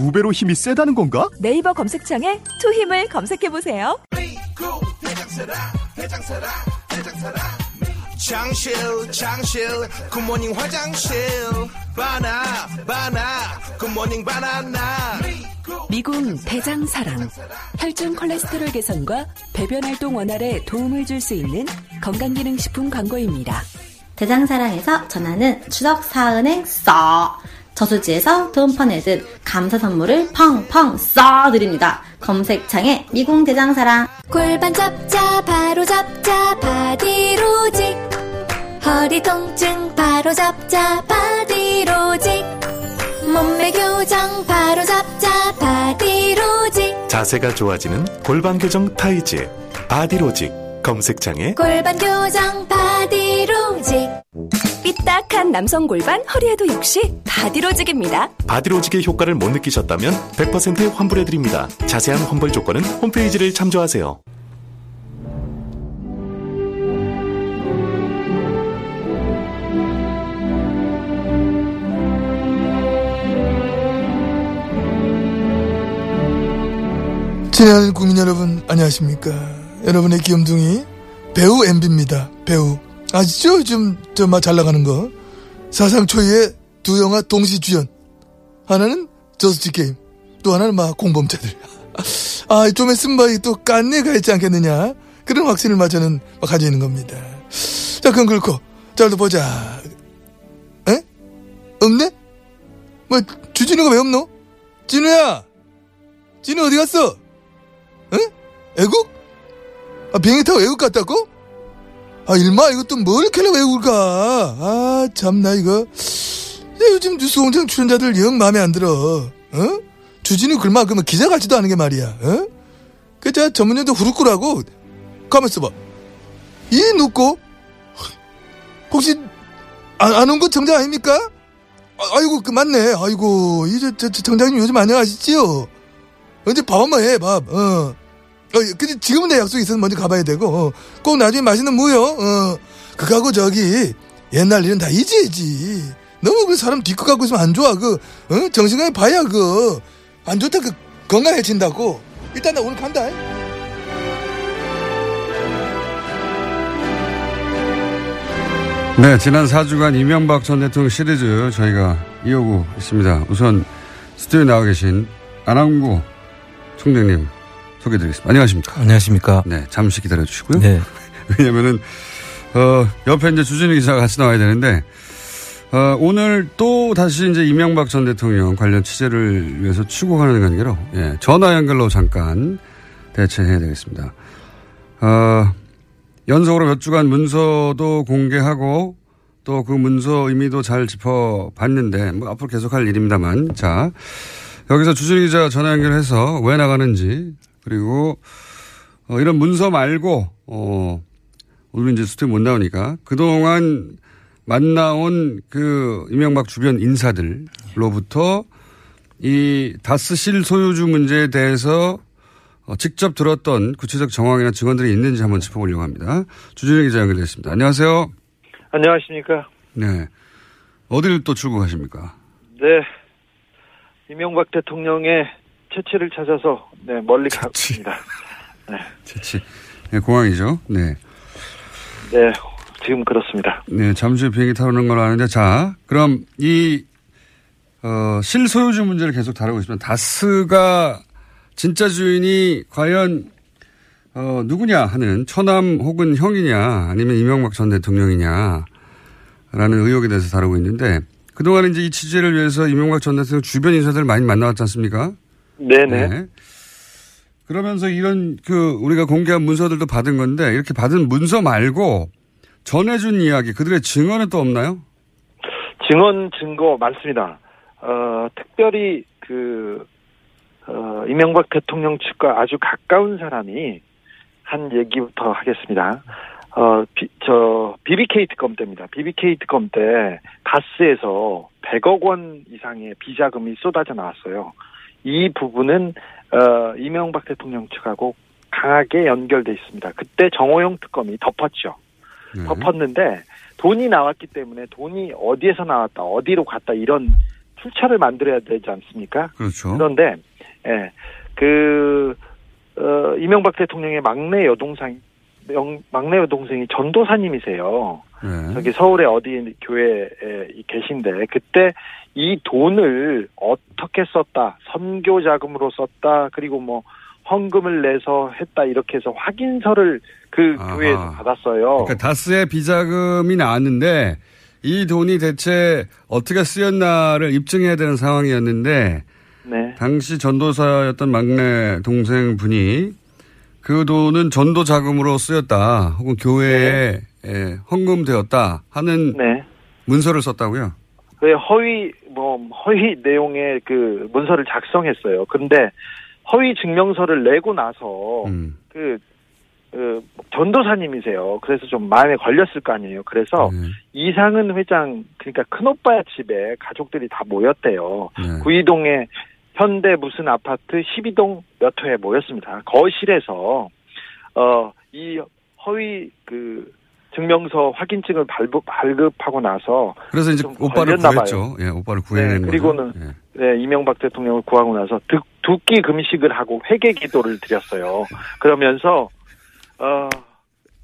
두 배로 힘이 세다는 건가? 네이버 검색창에 투 힘을 검색해 보세요. 장실 장실 good morning 화장실 바나 바나 굿모닝 바나나 미궁 대장사랑 혈중 콜레스테롤 개선과 배변 활동 원활에 도움을 줄 수 있는 건강기능식품 광고입니다. 대장사랑에서 전하는 추석 사은행 써 저수지에서 돈 퍼내듯 감사 선물을 펑펑 쏴드립니다. 검색창에 미궁 대장사랑. 골반 잡자 바로 잡자 바디로직 허리 통증 바로 잡자 바디로직 몸매 교정 바로 잡자 바디로직 자세가 좋아지는 골반 교정 타이즈 바디로직. 검색창에. 골반 교정 바디로직 삐딱한 남성 골반 허리에도 역시 바디로직입니다. 바디로직의 효과를 못 느끼셨다면 100% 환불해드립니다. 자세한 환불 조건은 홈페이지를 참조하세요. 친애하는 국민 여러분 안녕하십니까 여러분의 귀염둥이 배우 MB입니다 배우 아시죠 요즘 저막 잘 나가는 거 사상 초유의 두 영화 동시 주연 하나는 저스티 게임 또 하나는 막 공범죄들 아 좀 있으면 막또 깐내가 있지 않겠느냐 그런 확신을 막 저는 막 가지고 있는 겁니다 자 그럼 그렇고 잘도 보자 에? 없네? 뭐 주진우가 왜 없노? 진우야 진우 어디 갔어? 응? 애국? 아, 비행기 타고 애국 갔다고? 아, 일마, 또뭘 이렇게 가? 아, 참나, 이거. 야, 요즘 뉴스 공장 출연자들 영 마음에 안 들어. 어? 주진우 글마, 그러면 기자 같지도 않은 게 말이야. 어? 그, 자, 전문연도 후루꾸라고. 가만있어 봐. 이 놓고? 혹시, 안, 안 온 거 정장 아닙니까? 아, 아이고, 그, 맞네. 아이고, 이제, 저, 저 정장님 요즘 안녕하시지요? 언제 밥 한번 해, 밥, 어. 어, 근데 지금은 내 약속이 있어서 먼저 가봐야 되고, 어. 꼭 나중에 맛있는 무요, 어. 그거하고 저기, 옛날 일은 다 잊어야지. 너무 그 사람 뒤끝 갖고 있으면 안 좋아, 그, 어? 정신강에 봐야, 그. 안 좋다, 그, 건강해진다고. 일단 나 오늘 간다. 네, 지난 4주간 이명박 전 대통령 시리즈 저희가 이어오고 있습니다. 우선 스튜디오에 나와 계신 안항구 총장님 소개드리겠습니다. 안녕하십니까? 안녕하십니까? 네, 잠시 기다려 주시고요. 네. 왜냐면은, 어, 옆에 이제 주진우 기자가 같이 나와야 되는데, 어, 오늘 또 다시 이제 이명박 전 대통령 관련 취재를 위해서 출국하는 관계로, 예, 전화 연결로 잠깐 대체해야 되겠습니다. 어, 연속으로 몇 주간 문서도 공개하고 또 그 문서 의미도 잘 짚어봤는데, 뭐 앞으로 계속 할 일입니다만, 자, 여기서 주진우 기자 전화 연결해서 왜 나가는지 그리고 어, 이런 문서 말고 어, 오늘 이제 스튜디오 못 나오니까 그동안 만나온 그 이명박 주변 인사들로부터 이 다스 실 소유주 문제에 대해서 어, 직접 들었던 구체적 정황이나 증언들이 있는지 한번 짚어보려고 합니다. 주진우 기자 연결됐습니다. 안녕하세요. 안녕하십니까. 네. 어디를 또 출국하십니까? 네. 이명박 대통령의 채취를 찾아서 네, 멀리 갔습니다. 네. 채취. 네, 공항이죠. 네. 네, 지금 그렇습니다. 네, 잠시 후에 비행기 타는 걸로 아는데, 자, 그럼 이, 어, 실소유주 문제를 계속 다루고 있습니다. 다스가 진짜 주인이 과연, 어, 누구냐 하는 처남 혹은 형이냐 아니면 이명박 전 대통령이냐 라는 의혹에 대해서 다루고 있는데, 그동안 이제 이 취재를 위해서 이명박 전 대통령 주변 인사들을 많이 만나왔지 않습니까? 네네. 네. 그러면서 이런 그 우리가 공개한 문서들도 받은 건데 이렇게 받은 문서 말고 전해준 이야기 그들의 증언은 또 없나요? 증언 증거 많습니다. 어, 특별히 그 어, 이명박 대통령 측과 아주 가까운 사람이 한 얘기부터 하겠습니다. 어, 비, 저, BBK 특검 때입니다. BBK 특검 때 가스에서 100억 원 이상의 비자금이 쏟아져 나왔어요. 이 부분은, 어, 이명박 대통령 측하고 강하게 연결돼 있습니다. 그때 정호영 특검이 덮었죠. 네. 덮었는데 돈이 나왔기 때문에 돈이 어디에서 나왔다, 어디로 갔다 이런 출처를 만들어야 되지 않습니까? 그렇죠. 그런데, 예, 그, 어, 이명박 대통령의 막내 여동생, 영, 막내 여동생이 전도사님이세요. 네. 저기 서울의 어디 교회에 계신데, 그때 이 돈을 어떻게 썼다, 선교 자금으로 썼다, 그리고 뭐, 헌금을 내서 했다, 이렇게 해서 확인서를 그 아하. 교회에서 받았어요. 그러니까 다스의 비자금이 나왔는데 이 돈이 대체 어떻게 쓰였나를 입증해야 되는 상황이었는데 네. 당시 전도사였던 막내 동생 분이 그 돈은 전도 자금으로 쓰였다 혹은 교회에 예, 헌금되었다 하는 네. 문서를 썼다고요? 그 허위 뭐 허위 내용의 그 문서를 작성했어요. 근데 허위 증명서를 내고 나서 음. 그, 그 전도사님이세요. 그래서 좀 마음에 걸렸을 거 아니에요. 그래서 네. 이상은 회장 그러니까 큰 오빠 집에 가족들이 다 모였대요. 네. 구이동에 현대 무슨 아파트 12동 몇 호에 모였습니다. 거실에서 어 이 허위 그 증명서 확인증을 발급, 발급하고 나서 그래서 이제 좀 오빠를 구했죠. 예, 오빠를 구해낸 네, 거죠. 그리고는 네, 이명박 대통령을 구하고 나서 두, 두끼 금식을 하고 회개 기도를 드렸어요. 그러면서 어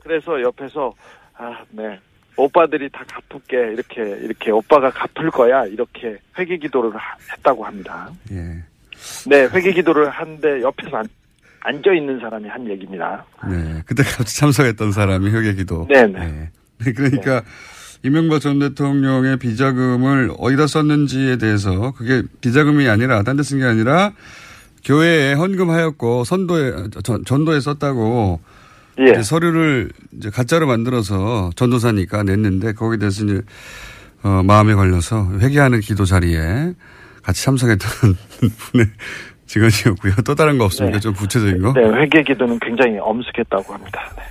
그래서 옆에서 아, 네. 오빠들이 다 갚을게 이렇게 이렇게 오빠가 갚을 거야 이렇게 회개 기도를 하- 했다고 합니다. 예. 네, 회개 기도를 하는데 옆에서 안, 앉아 있는 사람이 한 얘기입니다. 네. 그때 같이 참석했던 사람이 회계기도. 네네. 네, 그러니까 이명박 전 대통령의 비자금을 어디다 썼는지에 대해서 그게 비자금이 아니라 딴 데 쓴 게 아니라 교회에 헌금하였고 선도에 전, 전도에 썼다고 예. 이제 서류를 이제 가짜로 만들어서 전도사니까 냈는데 거기에 대해서 이제 어, 마음에 걸려서 회개하는 기도 자리에 같이 참석했던 분의 직원이었고요. 또 다른 거 없습니까? 네. 좀 구체적인 거? 네, 회개 기도는 굉장히 엄숙했다고 합니다. 네.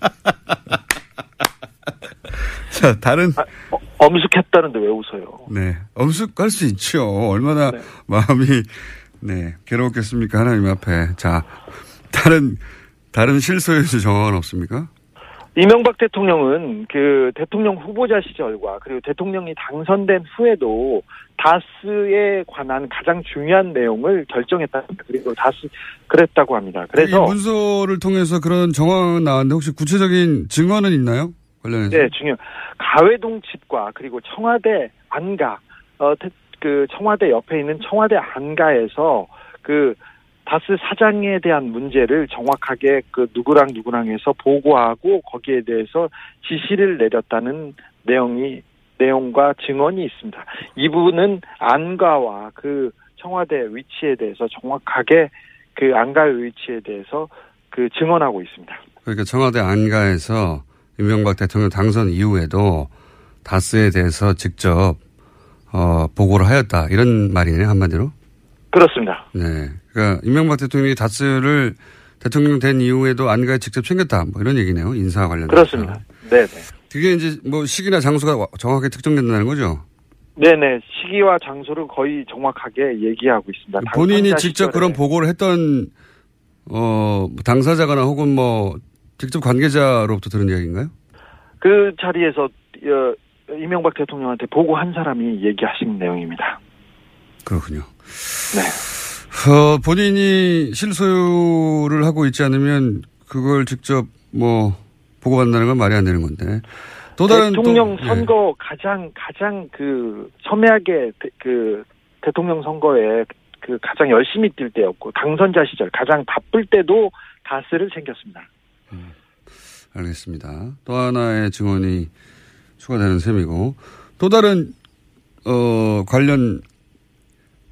자, 다른 어, 엄숙했다는데 왜 웃어요? 네. 엄숙할 수 있죠. 얼마나 마음이, 네, 괴로웠겠습니까? 하나님 앞에. 자, 다른, 다른 실소유주 정황은 없습니까? 이명박 대통령은 그 대통령 후보자 시절과 그리고 대통령이 당선된 후에도 다스에 관한 가장 중요한 내용을 결정했다. 그리고 다스 그랬다고 합니다. 이 그래서 문서를 통해서 그런 정황은 나왔는데 혹시 구체적인 증언은 있나요? 관련해서? 네, 중요. 가회동 집과 그리고 청와대 안가, 어, 태- 그 청와대 옆에 있는 청와대 안가에서 그 다스 사장에 대한 문제를 정확하게 그 누구랑 누구랑 해서 보고하고 거기에 대해서 지시를 내렸다는 내용이 내용과 증언이 있습니다. 이 부분은 안가와 그 청와대 위치에 대해서 정확하게 그 안가의 위치에 대해서 그 증언하고 있습니다. 그러니까 청와대 안가에서 이명박 대통령 당선 이후에도 다스에 대해서 직접 어, 보고를 하였다. 이런 말이네요, 한마디로. 그렇습니다. 네. 그러니까 이명박 대통령이 다스를 대통령 된 이후에도 안가에 직접 챙겼다. 뭐 이런 얘기네요. 인사 관련해서. 그렇습니다. 네네. 그게 이제 뭐 시기나 장소가 정확하게 특정된다는 거죠. 네네. 시기와 장소를 거의 정확하게 얘기하고 있습니다. 본인이 직접. 그런 보고를 했던 어 당사자거나 혹은 뭐 직접 관계자로부터 들은 이야기인가요? 그 자리에서 어, 이명박 대통령한테 보고한 사람이 얘기하신 내용입니다. 그렇군요. 네. 어, 본인이 실소유를 하고 있지 않으면 그걸 직접 뭐 보고받는다는 건 말이 안 되는 건데. 또 다른 대통령 또, 예. 선거 가장 가장 그 첨예하게 대- 그 대통령 선거에 그 가장 열심히 뛸 때였고 당선자 시절 가장 바쁠 때도 다스를 챙겼습니다. 알겠습니다. 또 하나의 증언이 추가되는 셈이고 또 다른 어 관련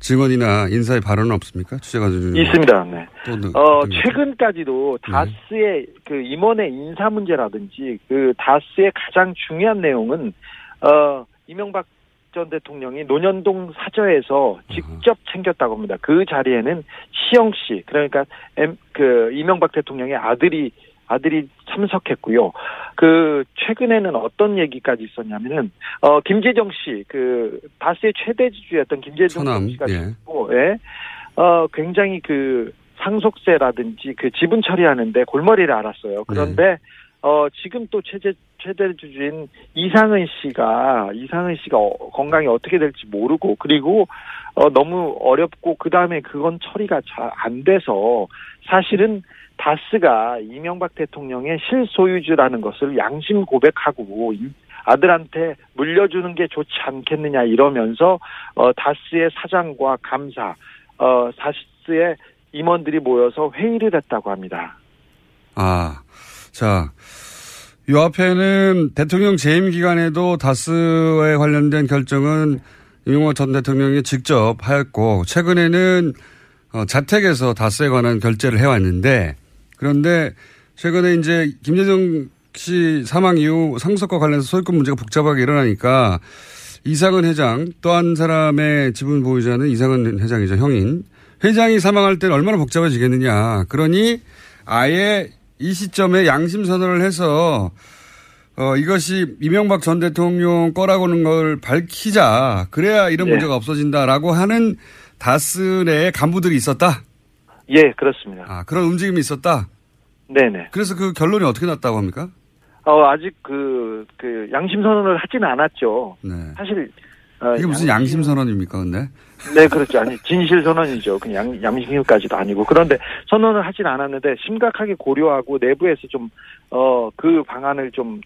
증언이나 인사의 발언은 없습니까? 취재가 중 있습니다. 네. 어, 최근까지도 다스의 그 임원의 인사 문제라든지 그 다스의 가장 중요한 내용은 어, 이명박 전 대통령이 논현동 사저에서 직접 챙겼다고 합니다. 그 자리에는 시영 씨, 그러니까 엠, 그 이명박 대통령의 아들이 아들이 참석했고요. 그 최근에는 어떤 얘기까지 있었냐면은 어 김재정 씨, 그 다스의 최대 지주였던 김재정 처남, 씨가 예. 있고, 예. 어, 굉장히 그 상속세라든지 그 지분 처리하는데 골머리를 앓았어요. 그런데 어, 지금 또 최대, 최대 주주인 이상은 씨가, 이상은 씨가 어, 건강이 어떻게 될지 모르고, 그리고, 어, 너무 어렵고, 그 다음에 그건 처리가 잘 안 돼서, 사실은 다스가 이명박 대통령의 실소유주라는 것을 양심 고백하고, 이- 아들한테 물려주는 게 좋지 않겠느냐 이러면서, 어, 다스의 사장과 감사, 어, 다스의 임원들이 모여서 회의를 했다고 합니다. 아, 자, 요 앞에는 대통령 재임 기간에도 다스에 관련된 결정은 이명박 전 대통령이 직접 하였고 최근에는 어, 자택에서 다스에 관한 결재를 해왔는데 그런데 최근에 이제 김대중 씨 사망 이후 상속과 관련해서 소유권 문제가 복잡하게 일어나니까 이상은 회장 또 한 사람의 지분 보유자는 이상은 회장이죠 형인 회장이 사망할 때는 얼마나 복잡해지겠느냐 그러니 아예 이 시점에 양심 선언을 해서 어, 이것이 이명박 전 대통령 거라고는 걸 밝히자. 그래야 이런 네. 문제가 없어진다라고 하는 다스 내에 간부들이 있었다. 예, 그렇습니다. 아, 그런 움직임이 있었다. 네네. 그래서 그 결론이 어떻게 났다고 합니까? 어, 아직 그, 그, 양심 선언을 하지는 않았죠. 네. 사실, 어, 이게 무슨 양심 선언입니까, 근데? 네, 그렇죠. 아니, 진실 선언이죠. 그냥 양, 양심까지도 아니고. 그런데 선언을 하진 않았는데 심각하게 고려하고 내부에서 좀, 어, 그 방안을 좀,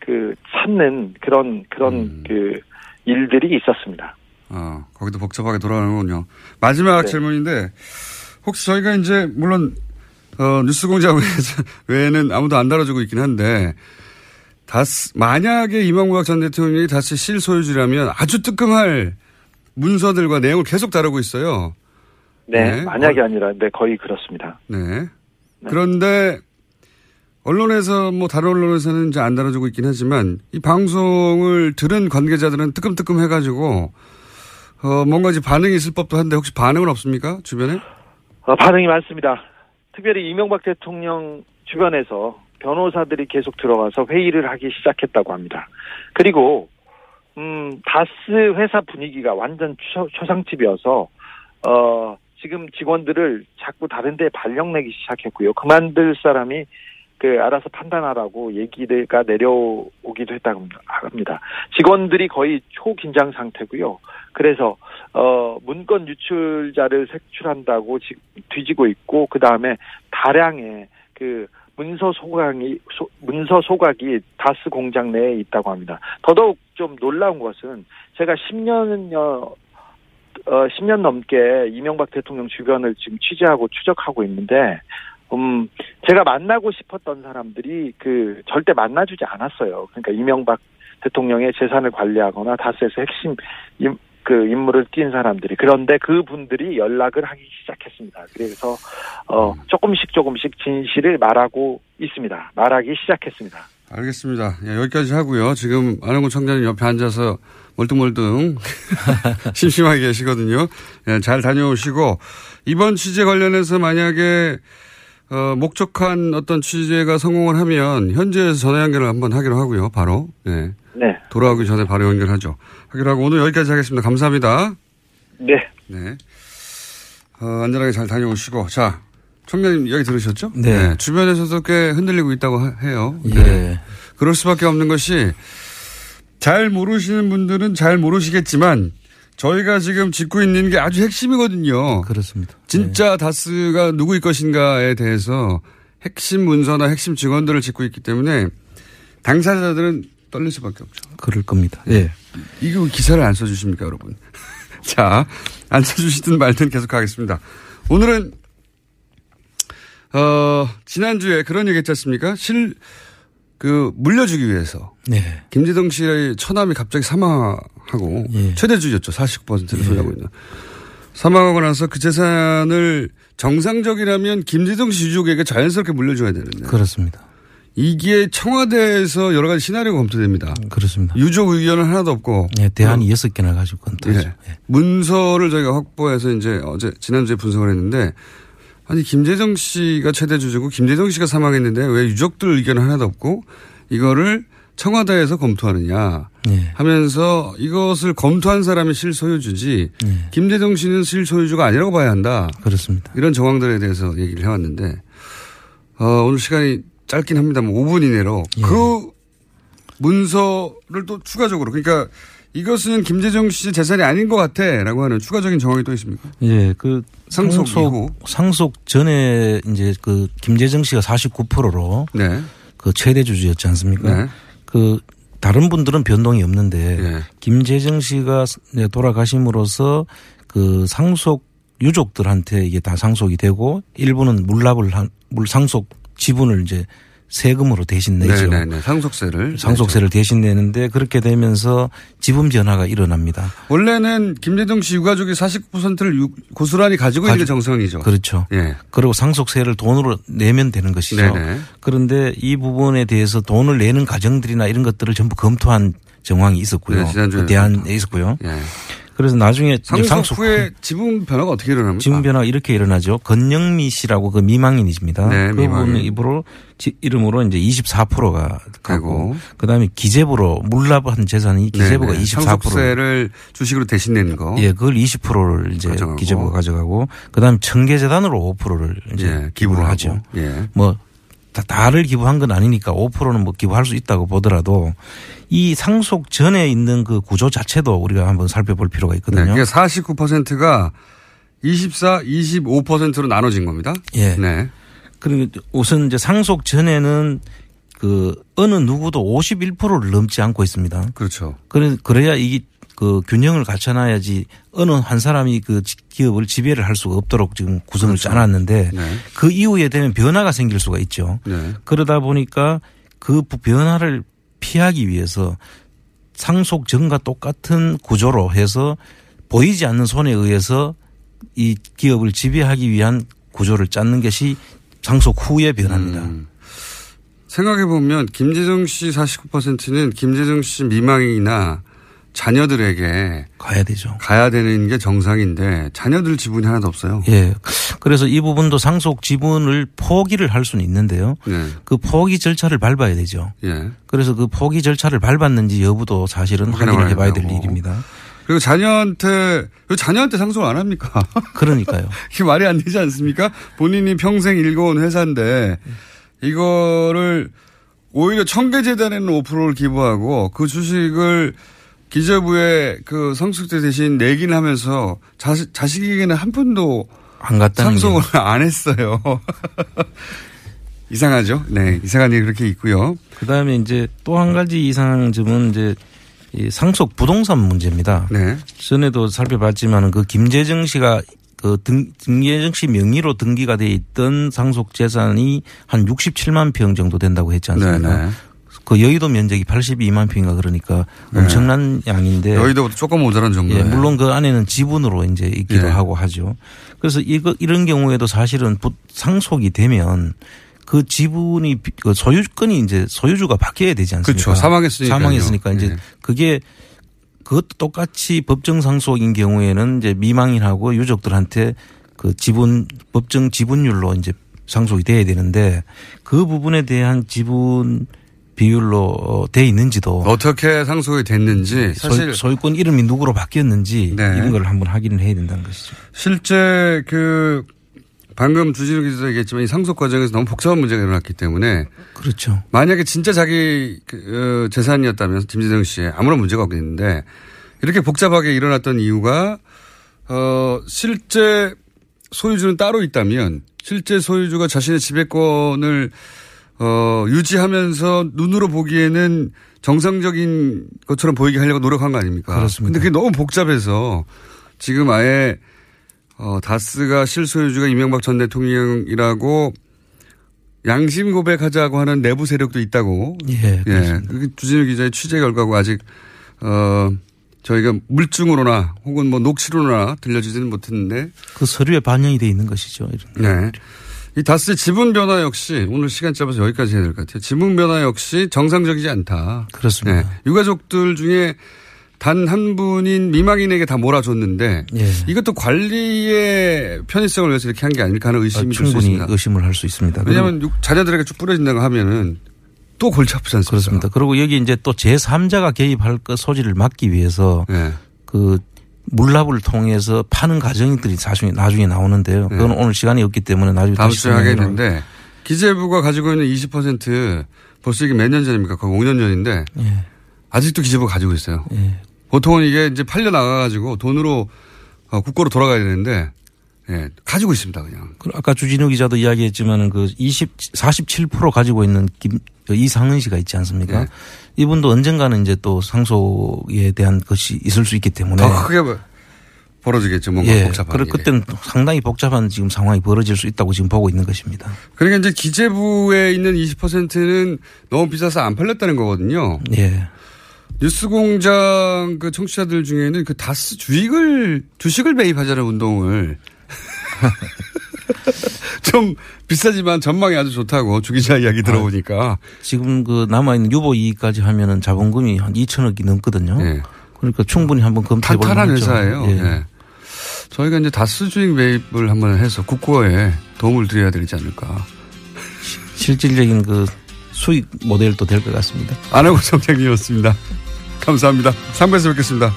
그, 찾는 그런, 그런 음. 그 일들이 있었습니다. 어, 거기도 복잡하게 돌아가는군요. 마지막 네. 질문인데, 혹시 저희가 이제, 물론, 어, 뉴스공장 외에는 아무도 안 다뤄주고 있긴 한데, 다스, 만약에 이명박 전 대통령이 다시 실소유주라면 아주 뜨끔할 문서들과 내용을 계속 다루고 있어요. 네, 네. 만약이 아니라, 네, 거의 그렇습니다. 네. 그런데 언론에서 뭐 다른 언론에서는 이제 안 다뤄주고 있긴 하지만 이 방송을 들은 관계자들은 뜨끔뜨끔 해가지고 어 뭔가 이제 반응이 있을 법도 한데 혹시 반응은 없습니까 주변에? 어, 반응이 많습니다. 특별히 이명박 대통령 주변에서 변호사들이 계속 들어가서 회의를 하기 시작했다고 합니다. 그리고 음, 다스 회사 분위기가 완전 초, 초상집이어서 어, 지금 직원들을 자꾸 다른 데 발령 내기 시작했고요. 그만둘 사람이 그 알아서 판단하라고 얘기가 내려오기도 했다고 합니다. 직원들이 거의 초긴장 상태고요. 그래서 어 문건 유출자를 색출한다고 지금 뒤지고 있고 그 다음에 다량의 그 문서 소각이 소- 문서 소각이 다스 공장 내에 있다고 합니다. 더더욱 좀 놀라운 것은 제가 10년여 어 10년 넘게 이명박 대통령 주변을 지금 취재하고 추적하고 있는데 음 제가 만나고 싶었던 사람들이 그 절대 만나주지 않았어요. 그러니까 이명박 대통령의 재산을 관리하거나 다스에서 핵심 임, 그 인물을 띈 사람들이 그런데 그 분들이 연락을 하기 시작했습니다. 그래서 어 조금씩 조금씩 진실을 말하고 있습니다. 말하기 시작했습니다. 알겠습니다. 예, 여기까지 하고요. 지금 안영구 청장님 옆에 앉아서 멀뚱멀뚱 심심하게 계시거든요. 예, 잘 다녀오시고 이번 취재 관련해서 만약에 어, 목적한 어떤 취재가 성공을 하면 현지에서 전화 연결을 한번 하기로 하고요. 바로 예. 네. 돌아오기 전에 바로 연결하죠. 하기로 하고 오늘 여기까지 하겠습니다. 감사합니다. 네. 네. 어, 안전하게 잘 다녀오시고 자 청장님 이야기 들으셨죠? 네. 주변에서도 꽤 흔들리고 있다고 하- 해요. 예. 네. 그럴 수밖에 없는 것이 잘 모르시는 분들은 잘 모르시겠지만 저희가 지금 짚고 있는 게 아주 핵심이거든요. 그렇습니다. 진짜 다스가 누구일 것인가에 대해서 핵심 문서나 핵심 직원들을 짚고 있기 때문에 당사자들은 떨릴 수밖에 없죠. 그럴 겁니다. 예. 이거 왜 기사를 안 써주십니까, 여러분? 자, 안 써주시든 말든 계속 하겠습니다. 오늘은, 어, 지난주에 그런 얘기 했지 않습니까? 실, 그, 물려주기 위해서. 네. 김재동 씨의 처남이 갑자기 사망 하고, 최대 주였죠. 49%를 소유하고 있는. 사망하고 나서 그 재산을 정상적이라면 씨 유족에게 자연스럽게 물려줘야 되는데. 그렇습니다. 이게 청와대에서 여러 가지 시나리오가 검토됩니다. 그렇습니다. 유족 의견은 하나도 없고. 예, 대안이 여섯 개나 가지고 검토하죠. 예. 문서를 저희가 확보해서 이제 어제 지난주에 분석을 했는데 아니 김재정 씨가 최대 주주고 김재정 씨가 사망했는데 왜 유족들 의견은 하나도 없고 이거를 청와대에서 검토하느냐 예. 하면서 이것을 검토한 사람이 실소유주지 김재정 씨는 실소유주가 아니라고 봐야 한다. 그렇습니다. 이런 정황들에 대해서 얘기를 해왔는데 어, 오늘 시간이 짧긴 합니다만 5분 이내로 예. 그 문서를 또 추가적으로 그러니까 이것은 김재정 씨 재산이 아닌 것 같아라고 하는 추가적인 정황이 또 있습니까? 예, 그 상속 상속, 이후. 상속 전에 이제 그 김재정 씨가 49%로 네. 그 최대 주주였지 않습니까? 네. 그 다른 분들은 변동이 없는데 네. 김재정 씨가 네, 돌아가심으로써 그 상속 유족들한테 이게 다 상속이 되고 일부는 물납을 한 물 상속 지분을 이제 세금으로 대신 내죠. 네네네. 상속세를. 상속세를 대신 내는데 그렇게 되면서 지분 변화가 일어납니다. 원래는 김재동 씨 유가족이 49%를 고스란히 가지고 있는 게 정상이죠. 그렇죠. 예. 그리고 상속세를 돈으로 내면 되는 것이죠. 네네. 그런데 이 부분에 대해서 돈을 내는 가정들이나 이런 것들을 전부 검토한 정황이 있었고요. 네, 지난주에 그 대안에 있었고요. 예. 그래서 나중에 상속, 상속 후에 지분 변화가 어떻게 일어납니까? 지분 변화가 이렇게 일어나죠. 건영미 씨라고 그 미망인이십니다. 네, 그 미망인. 분 입으로 지- 이름으로 이제 24%가 가고 되고. 그다음에 기재부로 물납한 재산이 기재부가 네네. 24%를 상속세를 주식으로 대신 내는 거. 예, 그걸 20%를 이제 가져가고. 기재부가 가져가고 그다음에 청계재단으로 5%를 이제 예, 기부를 하죠. 예. 뭐 다, 다를 기부한 건 아니니까 5%는 뭐 기부할 수 있다고 보더라도 이 상속 전에 있는 그 구조 자체도 우리가 한번 살펴볼 필요가 네. 있거든요. 그게 49%가 24, 25%로 나눠진 겁니다. 예. 네. 그리고 우선 이제 상속 전에는 그 어느 누구도 51%를 넘지 않고 있습니다. 그렇죠. 그래 그래야 이게 그 균형을 갖춰놔야지 어느 한 사람이 그 지- 기업을 지배를 할 수가 없도록 지금 구성을 그렇죠. 짜놨는데 네. 그 이후에 되면 변화가 생길 수가 있죠. 네. 그러다 보니까 그 변화를 피하기 위해서 상속 전과 똑같은 구조로 해서 보이지 않는 손에 의해서 이 기업을 지배하기 위한 구조를 짜는 것이 상속 후의 변화입니다. 음. 생각해 보면 김재정 씨 49%는 김재정 씨 미망이나 자녀들에게 가야 되죠. 가야 되는 게 정상인데 자녀들 지분이 하나도 없어요. 예. 그래서 이 부분도 상속 지분을 포기를 할 수는 있는데요. 네. 그 포기 절차를 밟아야 되죠. 예. 그래서 그 포기 절차를 밟았는지 여부도 사실은 확인을 해봐야 봐야 될. 일입니다. 그리고 자녀한테 왜 자녀한테 상속을 안 합니까? 그러니까요. 이게 말이 안 되지 않습니까? 본인이 평생 일궈온 회사인데 이거를 오히려 청계재단에는 5%를 기부하고 그 주식을 기재부에 그 상속세 대신 내긴 하면서 자식, 자식에게는 한 푼도 안 갔다는 상속을 안 했어요. 이상하죠? 네. 이상한 일이 그렇게 있고요. 그 다음에 이제 또 한 가지 이상한 점은 이제 이 상속 부동산 문제입니다. 네. 전에도 살펴봤지만 그 김재정 씨가 그 등, 김재정 씨 명의로 등기가 돼 있던 상속 재산이 한 67만 평 정도 된다고 했지 않습니까? 네네. 그 여의도 면적이 82만 평인가 그러니까 네. 엄청난 양인데 여의도보다 조금 모자란 정도예요. 예, 물론 그 안에는 지분으로 이제 있기도 예. 하고 하죠. 그래서 이거 이런 경우에도 사실은 부- 상속이 되면 그 지분이 비- 그 소유권이 이제 소유주가 바뀌어야 되지 않습니까? 그렇죠. 사망했으니까요. 사망했으니까 이제 예. 그게 그것도 똑같이 법정 상속인 경우에는 이제 미망인하고 유족들한테 그 지분 법정 지분율로 이제 상속이 돼야 되는데 그 부분에 대한 지분 비율로 어, 돼 있는지도 어떻게 상속이 됐는지 사실 소 유, 권 이름이 누구로 바뀌었는지 네. 이런 걸 한번 확인을 해야 된다는 것이죠. 실제 그 방금 주진우 기자도 얘기했지만 이 상속 과정에서 너무 복잡한 문제가 일어났기 때문에 그렇죠. 만약에 진짜 자기 그, 어, 재산이었다면 김재정 씨의 아무런 문제가 없겠는데 이렇게 복잡하게 일어났던 이유가 어 실제 소유주는 따로 있다면 실제 소유주가 자신의 지배권을 어 유지하면서 눈으로 보기에는 정상적인 것처럼 보이게 하려고 노력한 거 아닙니까? 그렇습니다. 근데 그게 너무 복잡해서 지금 아예 어 다스가 실소유주가 이명박 전 대통령이라고 양심 고백하자고 하는 내부 세력도 있다고. 예, 예. 그게 주진우 기자의 취재 결과고 아직 어 저희가 물증으로나 혹은 뭐 녹취로나 들려주지는 못했는데. 그 서류에 반영이 돼 있는 것이죠. 이런. 네. 이 다스의 지분 변화 역시 오늘 시간 짧아서 여기까지 해야 될 것 같아요. 지분 변화 역시 정상적이지 않다. 그렇습니다. 네. 유가족들 중에 단 한 분인 미망인에게 다 몰아줬는데 예. 이것도 관리의 편의성을 위해서 이렇게 한 게 아닐까 하는 의심이 아, 충분히 있습니다. 의심을 할 수 있습니다. 왜냐하면 육- 자녀들에게 쭉 뿌려진다고 하면은 또 골치 아프지 않습니까? 그렇습니다. 그리고 여기 이제 또 제3자가 개입할 것 소지를 막기 위해서 네. 그 물납을 통해서 파는 과정들이 나중에 나중에 나오는데요. 그건 오늘 시간이 없기 때문에 나중에 네. 다음 다시 하겠는데 기재부가 가지고 있는 20% 벌써 이게 몇 년 전입니까? 거의 5년 전인데 예. 아직도 기재부가 가지고 있어요. 예. 보통은 이게 이제 팔려 나가가지고 돈으로 어, 국고로 돌아가야 되는데 예, 가지고 있습니다 그냥. 그 아까 주진우 기자도 이야기했지만 그 20, 47% 가지고 있는 김, 그 이상은 씨가 있지 않습니까? 네. 이분도 언젠가는 이제 또 상속에 대한 것이 있을 수 있기 때문에 더 크게 봐- 벌어지겠죠. 뭔가 예. 복잡한 그래 일이. 그때는 상당히 복잡한 지금 상황이 벌어질 수 있다고 지금 보고 있는 것입니다. 그러니까 이제 기재부에 있는 20%는 너무 비싸서 안 팔렸다는 거거든요. 예. 뉴스공장 그 청취자들 중에는 그 다스 주식을 주식을 매입하자는 운동을 좀 비싸지만 전망이 아주 좋다고 주기자 이야기 들어보니까 지금 그 남아있는 유보 이익까지 하면은 자본금이 한 2천억이 넘거든요. 그러니까 충분히 한번 검토해 볼 예. 탄탄한. 회사예요. 예. 예. 저희가 이제 다스 주식 매입을 한번 해서 국고에 도움을 드려야 되지 않을까. 실질적인 그 수익 모델도 될 것 같습니다. 안하고 정장이었습니다. 감사합니다. 3부에서 뵙겠습니다.